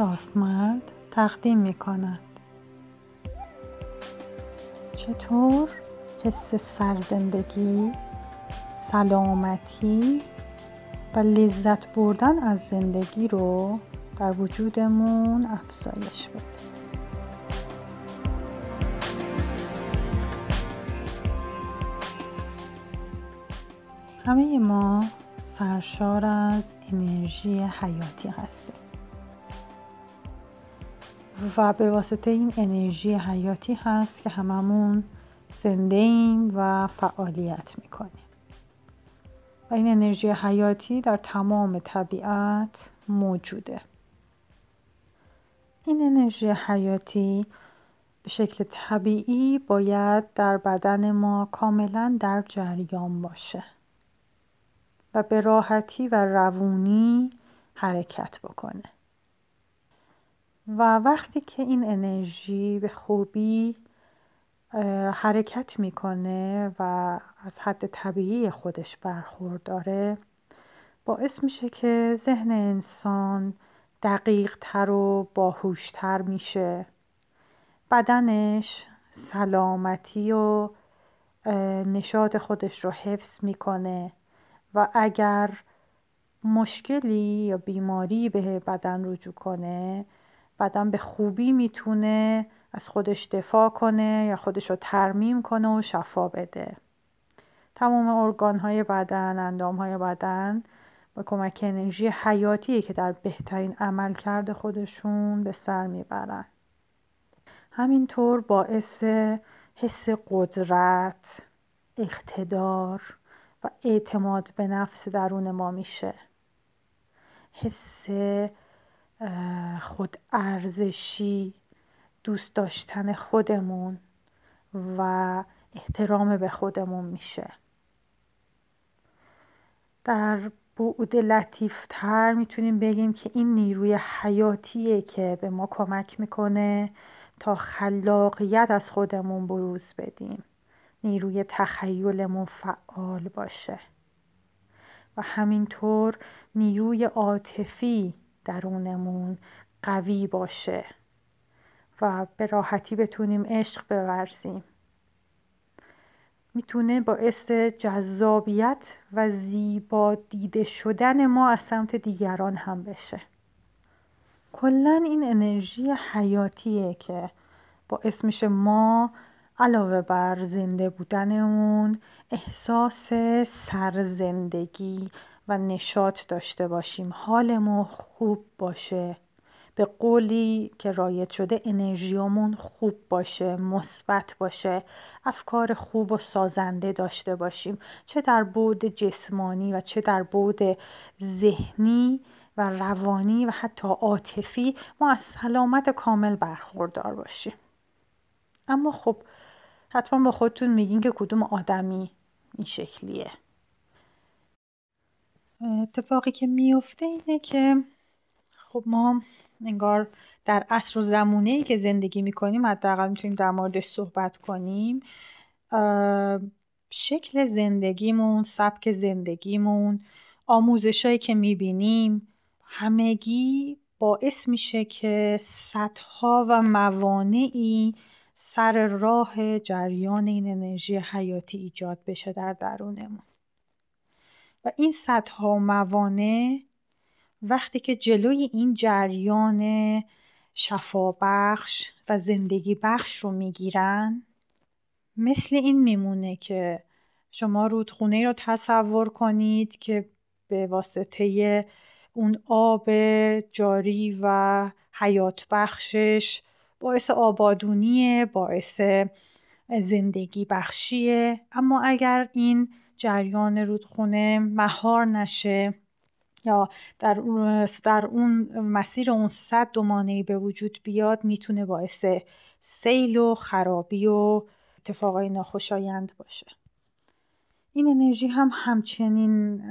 راستمرد تقدیم می کند چطور حس سرزندگی سلامتی و لذت بردن از زندگی رو در وجودمون افزایش بده؟ همه ما سرشار از انرژی حیاتی هستیم. و به واسطه این انرژی حیاتی هست که هممون زنده ایم و فعالیت می‌کنیم. و این انرژی حیاتی در تمام طبیعت موجوده. این انرژی حیاتی به شکل طبیعی باید در بدن ما کاملا در جریان باشه و به راحتی و روونی حرکت بکنه. و وقتی که این انرژی به خوبی حرکت می‌کنه و از حد طبیعی خودش برخورداره باعث میشه که ذهن انسان دقیق تر و باهوشتر میشه. بدنش سلامتی و نشاط خودش رو حفظ می‌کنه و اگر مشکلی یا بیماری به بدن رجوع کنه بدن به خوبی می‌تونه از خودش دفاع کنه یا خودش رو ترمیم کنه و شفا بده. تمام ارگان های بدن اندام های بدن با کمک انرژی حیاتی که در بهترین عمل کرده خودشون به سر می‌برن. همینطور باعث حس قدرت اقتدار و اعتماد به نفس درون ما میشه. حس خود ارزشی دوست داشتن خودمون و احترام به خودمون میشه. در بعد لطیفتر می‌تونیم بگیم که این نیروی حیاتیه که به ما کمک می‌کنه تا خلاقیت از خودمون بروز بدیم نیروی تخیلمون فعال باشه. و همینطور نیروی عاطفی درونمون قوی باشه و به راحتی بتونیم عشق بورزیم. می‌تونه باعث جذابیت و زیبا دیده شدن ما از سمت دیگران هم بشه. کلا این انرژی حیاتیه که باعث میشه ما علاوه بر زنده بودنمون احساس سرزندگی و نشاط داشته باشیم. حالمون خوب باشه. به قولی که رایت شده انرژیامون خوب باشه مثبت باشه. افکار خوب و سازنده داشته باشیم. چه در بود جسمانی و چه در بود ذهنی و روانی و حتی عاطفی ما از سلامت کامل برخوردار باشیم. اما خب حتما با خودتون میگین که کدوم آدمی این شکلیه. اتفاقی که میفته اینه که خب ما انگار در عصر و زمونه ای که زندگی می‌کنیم حداقل می‌تونیم در موردش صحبت کنیم شکل زندگیمون سبک زندگیمون آموزشهایی که می‌بینیم همگی باعث میشه که صدها و موانعی سر راه جریان این انرژی حیاتی ایجاد بشه در درونمون. و این صدها موانع وقتی که جلوی این جریان شفابخش و زندگی بخش رو می‌گیرن مثل این میمونه که شما رودخونه رو تصور کنید که به واسطه اون آب جاری و حیات بخشش باعث آبادونیه باعث زندگی بخشیه. اما اگر این جریان رودخونه مهار نشه یا در اون, در اون مسیر اون صد دومانهی به وجود بیاد می‌تونه باعث سیل و خرابی و اتفاقای ناخوشایند باشه. این انرژی هم همچنین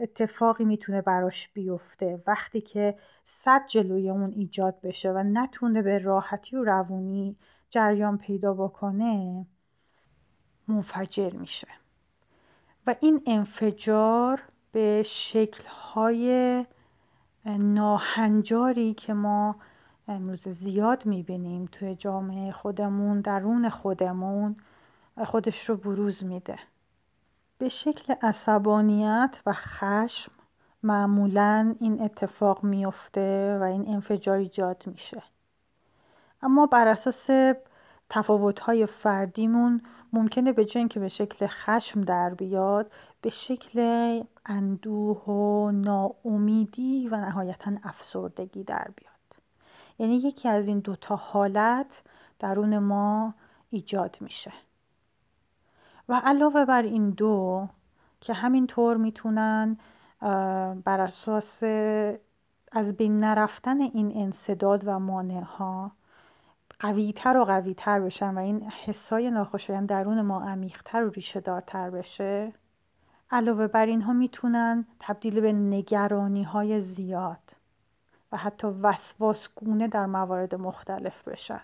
اتفاقی می‌تونه براش بیفته. وقتی که صد جلوی اون ایجاد بشه و نتونه به راحتی و روونی جریان پیدا بکنه منفجر میشه. و این انفجار به شکلهای ناهنجاری که ما امروز زیاد می‌بینیم توی جامعه خودمون درون خودمون خودش رو بروز میده. به شکل عصبانیت و خشم معمولا این اتفاق میفته و این انفجار ایجاد میشه. اما بر اساس تفاوت‌های فردیمون ممکنه به جای که به شکل خشم در بیاد به شکل اندوه و ناامیدی و نهایتا افسردگی در بیاد. یعنی یکی از این دوتا حالت درون ما ایجاد میشه. و علاوه بر این دو که همینطور می‌تونن بر اساس از بین نرفتن این انصداد و مانع ها قویتر و قویتر بشن و این حسای ناخوشایند درون ما عمیقتر و ریشه دارتر بشه. علاوه بر اینها می‌تونن تبدیل به نگرانی های زیاد و حتی وسواسگونه در موارد مختلف بشن.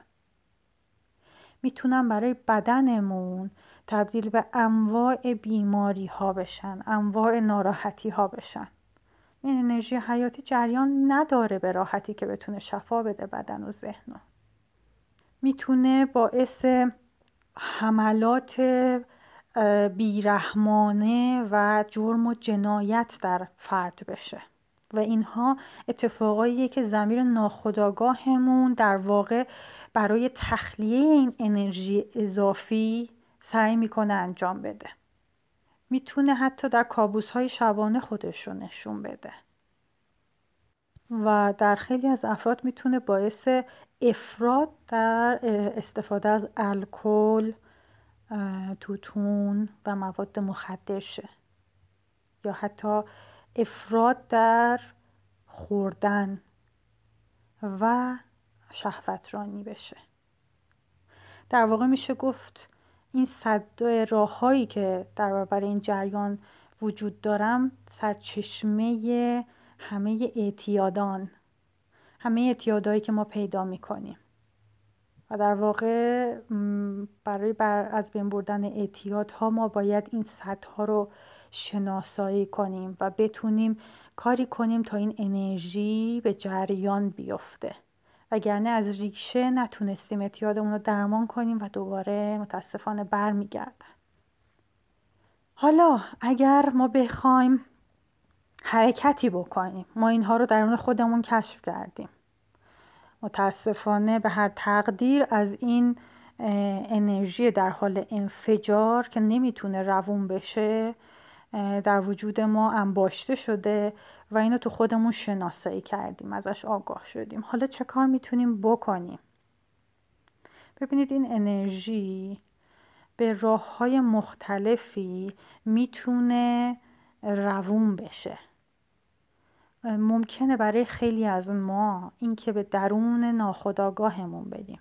می‌تونن برای بدنمون تبدیل به انواع بیماری ها بشن انواع ناراحتی ها بشن. این انرژی حیاتی جریان نداره به راحتی که بتونه شفا بده بدن و ذهن می‌تونه باعث حملات بیرحمانه و جرم و جنایت در فرد بشه. و اینها اتفاقاییه که زمیر ناخداگاهمون در واقع برای تخلیه این انرژی اضافی سعی می‌کنه انجام بده. می‌تونه حتی در کابوس های شبانه خودش رو نشون بده. و در خیلی از افراد می‌تونه باعث افراد در استفاده از الکل توتون و مواد مخدر شه یا حتی افراد در خوردن و شهوترانی بشه. در واقع میشه گفت این صد راههایی که در برابر این جریان وجود دارم سرچشمه همه اعتیادان. همه اعتیادهایی که ما پیدا می‌کنیم. و در واقع برای بر از بین بردن اعتیادها ما باید این سطح رو شناسایی کنیم و بتونیم کاری کنیم تا این انرژی به جریان بیفته. وگرنه از ریشه نتونستیم اعتیادمون رو درمان کنیم و دوباره متاسفانه برمیگردن. حالا اگر ما بخوایم حرکتی بکنیم. ما اینها رو درون خودمون کشف کردیم. متاسفانه به هر تقدیر از این انرژی در حال انفجار که نمی‌تونه روون بشه در وجود ما انباشته شده و اینو تو خودمون شناسایی کردیم ازش آگاه شدیم. حالا چه کار می‌تونیم بکنیم؟ ببینید این انرژی به راه های مختلفی می‌تونه روون بشه. ممکنه برای خیلی از ما اینکه به درون ناخودآگاهمون بریم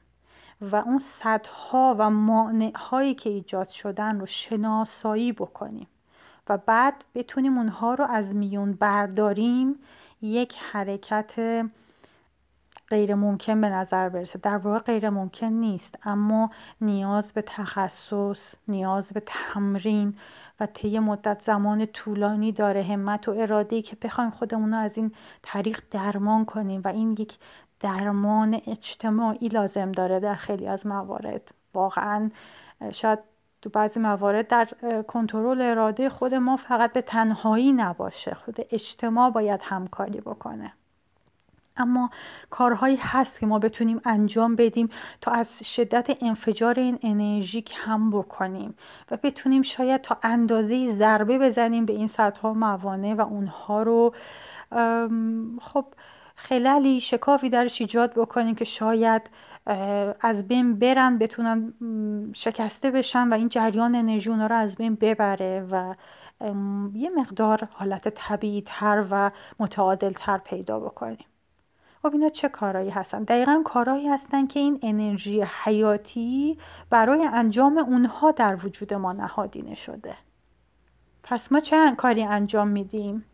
و اون صدها و مانعهایی که ایجاد شدن رو شناسایی بکنیم و بعد بتونیم اونها رو از میون برداریم یک حرکت غیر ممکن به نظر برسه. در واقع غیر ممکن نیست اما نیاز به تخصص نیاز به تمرین و طی مدت زمان طولانی داره. همت و اراده‌ای که بخوایم خودمون از این طریق درمان کنیم و این یک درمان اجتماعی لازم داره در خیلی از موارد. واقعا شاید تو بعضی موارد در کنترل اراده خود ما فقط به تنهایی نباشه. خود اجتماع باید همکاری بکنه. اما کارهایی هست که ما بتونیم انجام بدیم تا از شدت انفجار این انرژی کم بکنیم و بتونیم شاید تا اندازه ضربه بزنیم به این سطح موانع و اونها رو. خب خلالی شکافی درش ایجاد بکنیم که شاید از بین برن بتونن شکسته بشن و این جریان انرژی اونا رو از بین ببره و یه مقدار حالت طبیعی تر و متعادل تر پیدا بکنیم. خب اینا چه کارهایی هستن؟ دقیقا کارهایی هستن که این انرژی حیاتی برای انجام اونها در وجود ما نهادینه شده. پس ما چه کاری انجام میدیم؟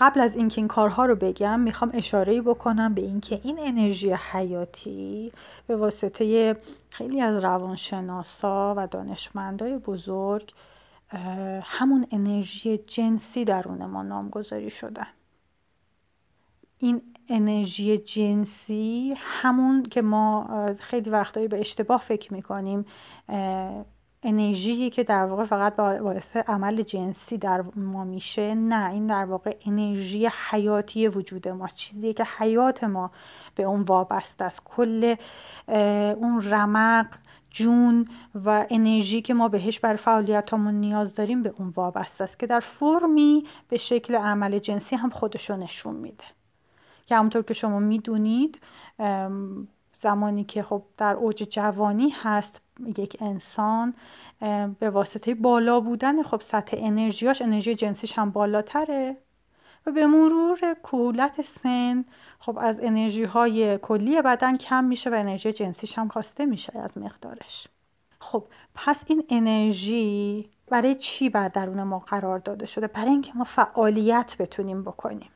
قبل از اینکه این کارها رو بگم می‌خوام اشاره بکنم به اینکه این انرژی حیاتی به واسطه خیلی از روانشناسا و دانشمندای بزرگ همون انرژی جنسی درون ما نامگذاری شدن. این انرژی جنسی همون که ما خیلی وقتایی به اشتباه فکر می‌کنیم انرژی که در واقع فقط باعث عمل جنسی در ما میشه. نه این در واقع انرژی حیاتی وجود ما چیزی که حیات ما به اون وابسته است. کل اون رمق جون و انرژی که ما بهش برای فعالیتامون نیاز داریم به اون وابسته است که در فرمی به شکل عمل جنسی هم خودشو نشون میده. که همونطور که شما می‌دونید زمانی که خب در اوج جوانی هست یک انسان به واسطه بالا بودن خب سطح انرژیاش انرژی جنسیش هم بالاتره و به مرور کهولت سن خب از انرژی های کلی بدن کم میشه و انرژی جنسیش هم کاسته میشه از مقدارش. خب پس این انرژی برای چی بر درون ما قرار داده شده؟ برای اینکه ما فعالیت بتونیم بکنیم.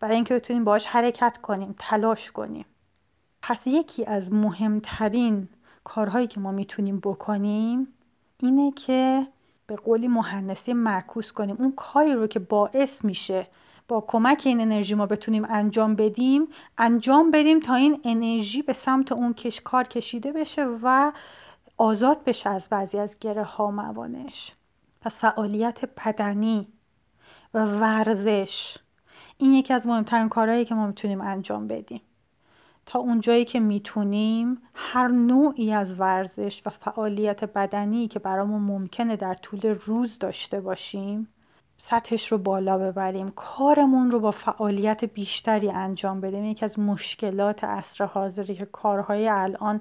برای اینکه بتونیم باهاش حرکت کنیم تلاش کنیم. پس یکی از مهمترین کارهایی که ما می‌تونیم بکنیم اینه که به قولی مهندسی معکوس کنیم. اون کاری رو که باعث میشه با کمک این انرژی ما بتونیم انجام بدیم انجام بدیم تا این انرژی به سمت اون کش کار کشیده بشه و آزاد بشه از بعضی از گره ها موانش پس فعالیت بدنی و ورزش این یکی از مهمترین کارهایی که ما می‌تونیم انجام بدیم. تا اونجایی که می‌تونیم هر نوعی از ورزش و فعالیت بدنی که برامون ممکنه در طول روز داشته باشیم سطحش رو بالا ببریم کارمون رو با فعالیت بیشتری انجام بدیم. یکی از مشکلات عصر حاضری که کارهای الان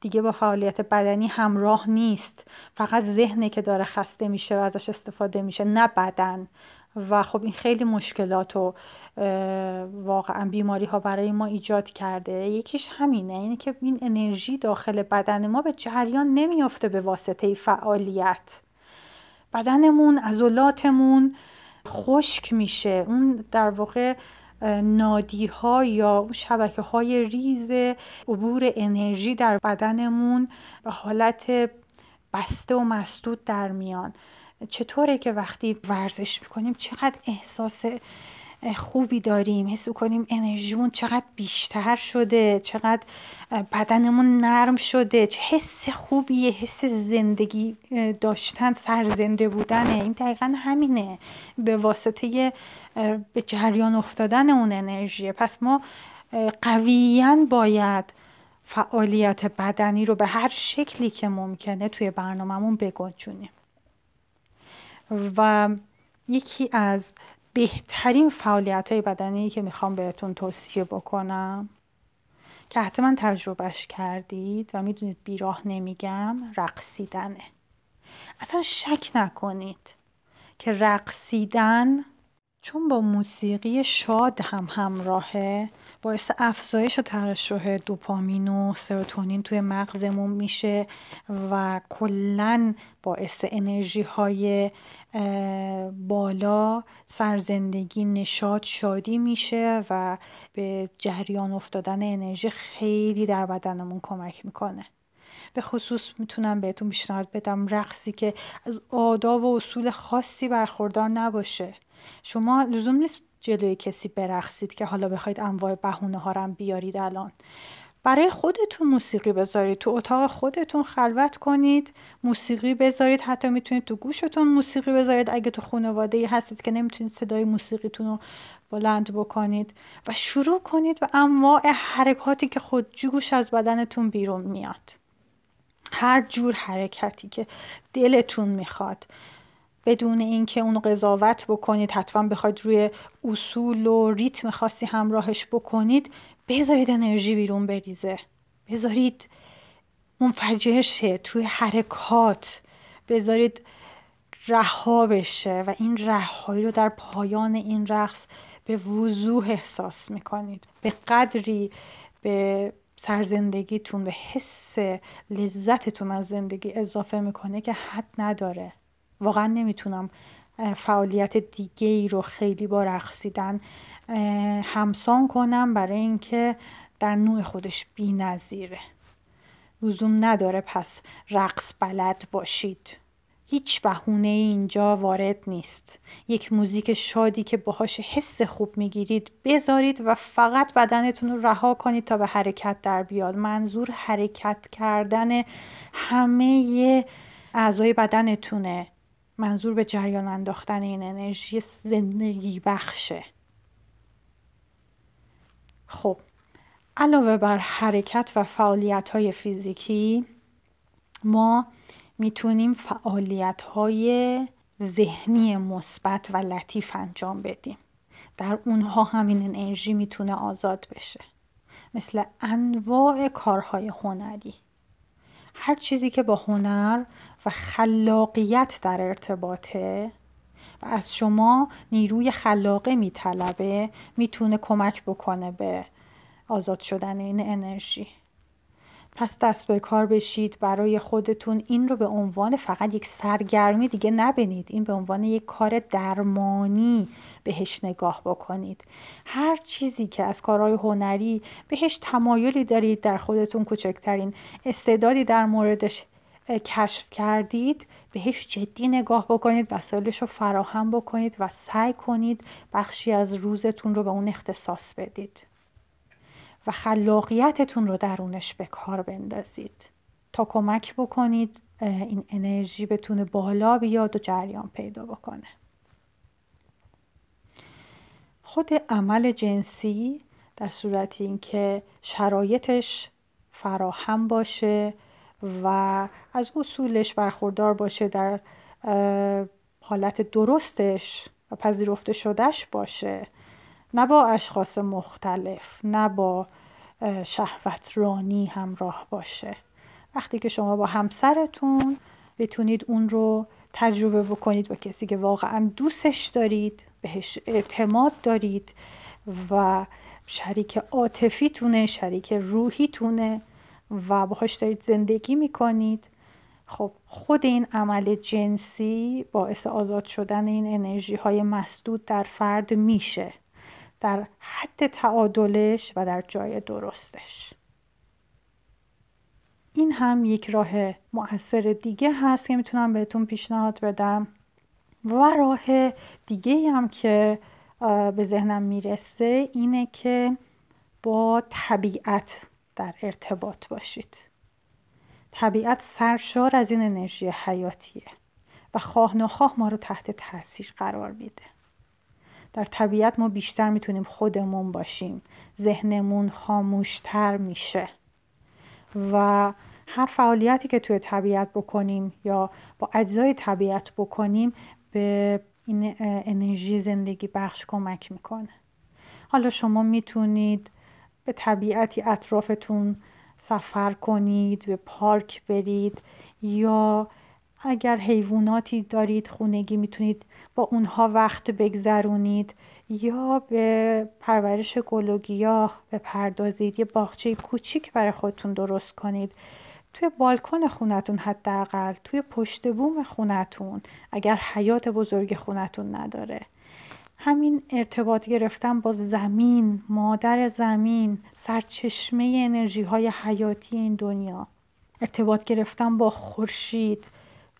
دیگه با فعالیت بدنی همراه نیست. فقط ذهنه که داره خسته میشه و ازش استفاده میشه نه بدن. و خب این خیلی مشکلات و واقعا بیماری ها برای ما ایجاد کرده. یکیش همینه اینه که این انرژی داخل بدن ما به جریان نمیافته به واسطه فعالیت. بدنمون عضلاتمون خشک میشه. اون در واقع نادی ها یا شبکه های ریز عبور انرژی در بدنمون به حالت بسته و مسدود در میان. چطوره که وقتی ورزش می‌کنیم چقدر احساس خوبی داریم حس کنیم انرژیمون چقدر بیشتر شده چقدر بدنمون نرم شده چه حس خوبیه حس زندگی داشتن سرزنده بودنه. این دقیقا همینه. به واسطه به جریان افتادن اون انرژیه. پس ما قویا باید فعالیت بدنی رو به هر شکلی که ممکنه توی برنامهمون بگنجونیم. و یکی از بهترین فعالیت های بدنی که می‌خوام بهتون توصیه بکنم که حتما تجربهش کردید و می‌دونید بیراه نمیگم رقصیدنه. اصلا شک نکنید که رقصیدن چون با موسیقی شاد هم همراهه باعث افزایش ترشح دوپامین و سروتونین توی مغزمون میشه و کلا باعث انرژی های بالا سرزندگی نشاد شادی میشه و به جریان افتادن انرژی خیلی در بدنمون کمک می‌کنه. به خصوص می‌تونم بهتون پیشنهاد بدم رقصی که از آداب و اصول خاصی برخوردار نباشه. شما لزوم نیست جلوی کسی برقصید که حالا بخواید انواع بهونه ها رو بیارید الان. برای خودتون موسیقی بذارید. تو اتاق خودتون خلوت کنید موسیقی بذارید. حتی می‌تونید تو گوشتون موسیقی بذارید. اگه تو خانواده ای هستید که نمی‌تونید صدای موسیقیتون رو بلند بکنید و شروع کنید و انواع حرکاتی که خود جوش از بدنتون بیرون میاد. هر جور حرکتی که دلتون می‌خواد. بدون اینکه اون قضاوت بکنید حتما بخواید روی اصول و ریتم خاصی همراهش بکنید بذارید انرژی بیرون بریزه. بذارید منفجر شه توی حرکات. بذارید رها بشه و این رهایی رو در پایان این رقص به وضوح احساس می‌کنید. به قدری به سرزندگیتون به حس لذتتون از زندگی اضافه می‌کنه که حد نداره. واقعا نمی‌تونم فعالیت دیگه ای رو خیلی با رقصیدن همسان کنم برای اینکه در نوع خودش بی نظیره لزوم نداره پس رقص بلد باشید. هیچ بهونه اینجا وارد نیست. یک موزیک شادی که باهاش حس خوب می‌گیرید بذارید و فقط بدنتون رو رها کنید تا به حرکت در بیاد. منظور حرکت کردن همه اعضای بدنتونه. منظور به جریان انداختن این انرژی زندگی بخشه. خب علاوه بر حرکت و فعالیت های فیزیکی ما می‌تونیم فعالیت های ذهنی مثبت و لطیف انجام بدیم. در اونها همین انرژی می‌تونه آزاد بشه. مثل انواع کارهای هنری. هر چیزی که با هنر و خلاقیت در ارتباطه و از شما نیروی خلاقه میطلبه می‌تونه کمک بکنه به آزاد شدن این انرژی. پس دست به کار بشید. برای خودتون این رو به عنوان فقط یک سرگرمی دیگه نبینید. این به عنوان یک کار درمانی بهش نگاه بکنید. هر چیزی که از کارهای هنری بهش تمایلی دارید در خودتون کوچکترین استعدادی در موردش کشف کردید بهش جدی نگاه بکنید وسایلش رو فراهم بکنید و سعی کنید بخشی از روزتون رو به اون اختصاص بدید. و خلاقیتتون رو درونش به کار بندازید. تا کمک بکنید این انرژی بتونه بالا بیاد و جریان پیدا بکنه. خود عمل جنسی در صورتی اینکه شرایطش فراهم باشه و از اصولش برخوردار باشه در حالت درستش و پذیرفته شدهش باشه. نه با اشخاص مختلف نه با شهوت رانی همراه باشه. وقتی که شما با همسرتون بتونید اون رو تجربه بکنید با کسی که واقعا دوستش دارید بهش اعتماد دارید و شریک عاطفیتونه شریک روحیتونه و باهاش دارید زندگی می‌کنید خب خود این عمل جنسی باعث آزاد شدن این انرژی های مسدود در فرد میشه. در حد تعادلش و در جای درستش. این هم یک راه مؤثر دیگه هست که می‌تونم بهتون پیشنهاد بدم و راه دیگه هم که به ذهنم می‌رسه اینه که با طبیعت در ارتباط باشید. طبیعت سرشار از این انرژی حیاتیه و خواه نخواه ما رو تحت تاثیر قرار میده. در طبیعت ما بیشتر می‌تونیم خودمون باشیم. ذهنمون خاموشتر میشه. و هر فعالیتی که توی طبیعت بکنیم یا با اجزای طبیعت بکنیم به این انرژی زندگی بخش کمک می‌کنه. حالا شما می‌تونید به طبیعتی اطرافتون سفر کنید به پارک برید یا اگر حیواناتی دارید خونگی می‌تونید با اونها وقت بگذرونید یا به پرورش گل و گیاه بپردازید یه باغچه کوچیک برای خودتون درست کنید. توی بالکن خونتون حداقل توی پشت بوم خونتون اگر حیات بزرگ خونتون نداره. همین ارتباط گرفتن با زمین مادر زمین سرچشمه انرژی های حیاتی این دنیا. ارتباط گرفتن با خورشید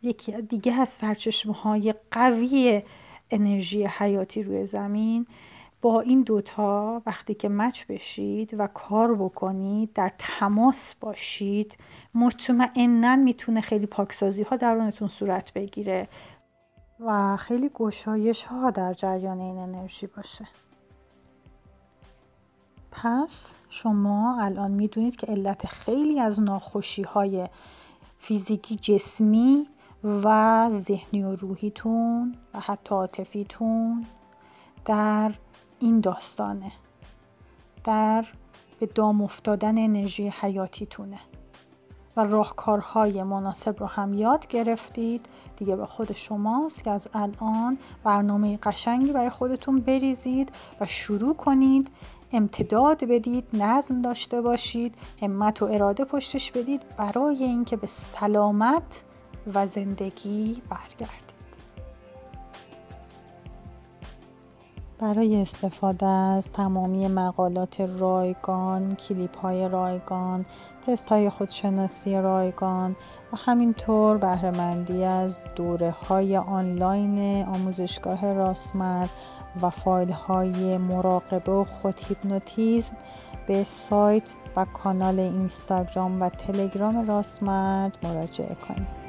یکی دیگه از سرچشمه های قوی انرژی حیاتی روی زمین با این دوتا وقتی که مچ بشید و کار بکنید در تماس باشید مطمئنا می‌تونه خیلی پاکسازی ها درونتون صورت بگیره و خیلی گشایش ها در جریان این انرژی باشه. پس شما الان می‌دونید که علت خیلی از ناخوشی های فیزیکی جسمی و ذهنی و روحیتون و حتی عاطفیتون در این داستانه. در به دام افتادن انرژی حیاتیتونه. و راهکارهای مناسب رو هم یاد گرفتید. دیگه به خود شماست که از الان برنامه قشنگی برای خودتون بریزید و شروع کنید. امتداد بدید نظم داشته باشید همت و اراده پشتش بدید. برای اینکه به سلامت و زندگی برگردید برای استفاده از تمامی مقالات رایگان، کلیپ های رایگان، تست های خودشناسی رایگان و همینطور بهرهمندی از دوره های آنلاین آموزشگاه راسمرد و فایل های مراقبه و خود هیپنوتیزم به سایت و کانال اینستاگرام و تلگرام راسمرد مراجعه کنید.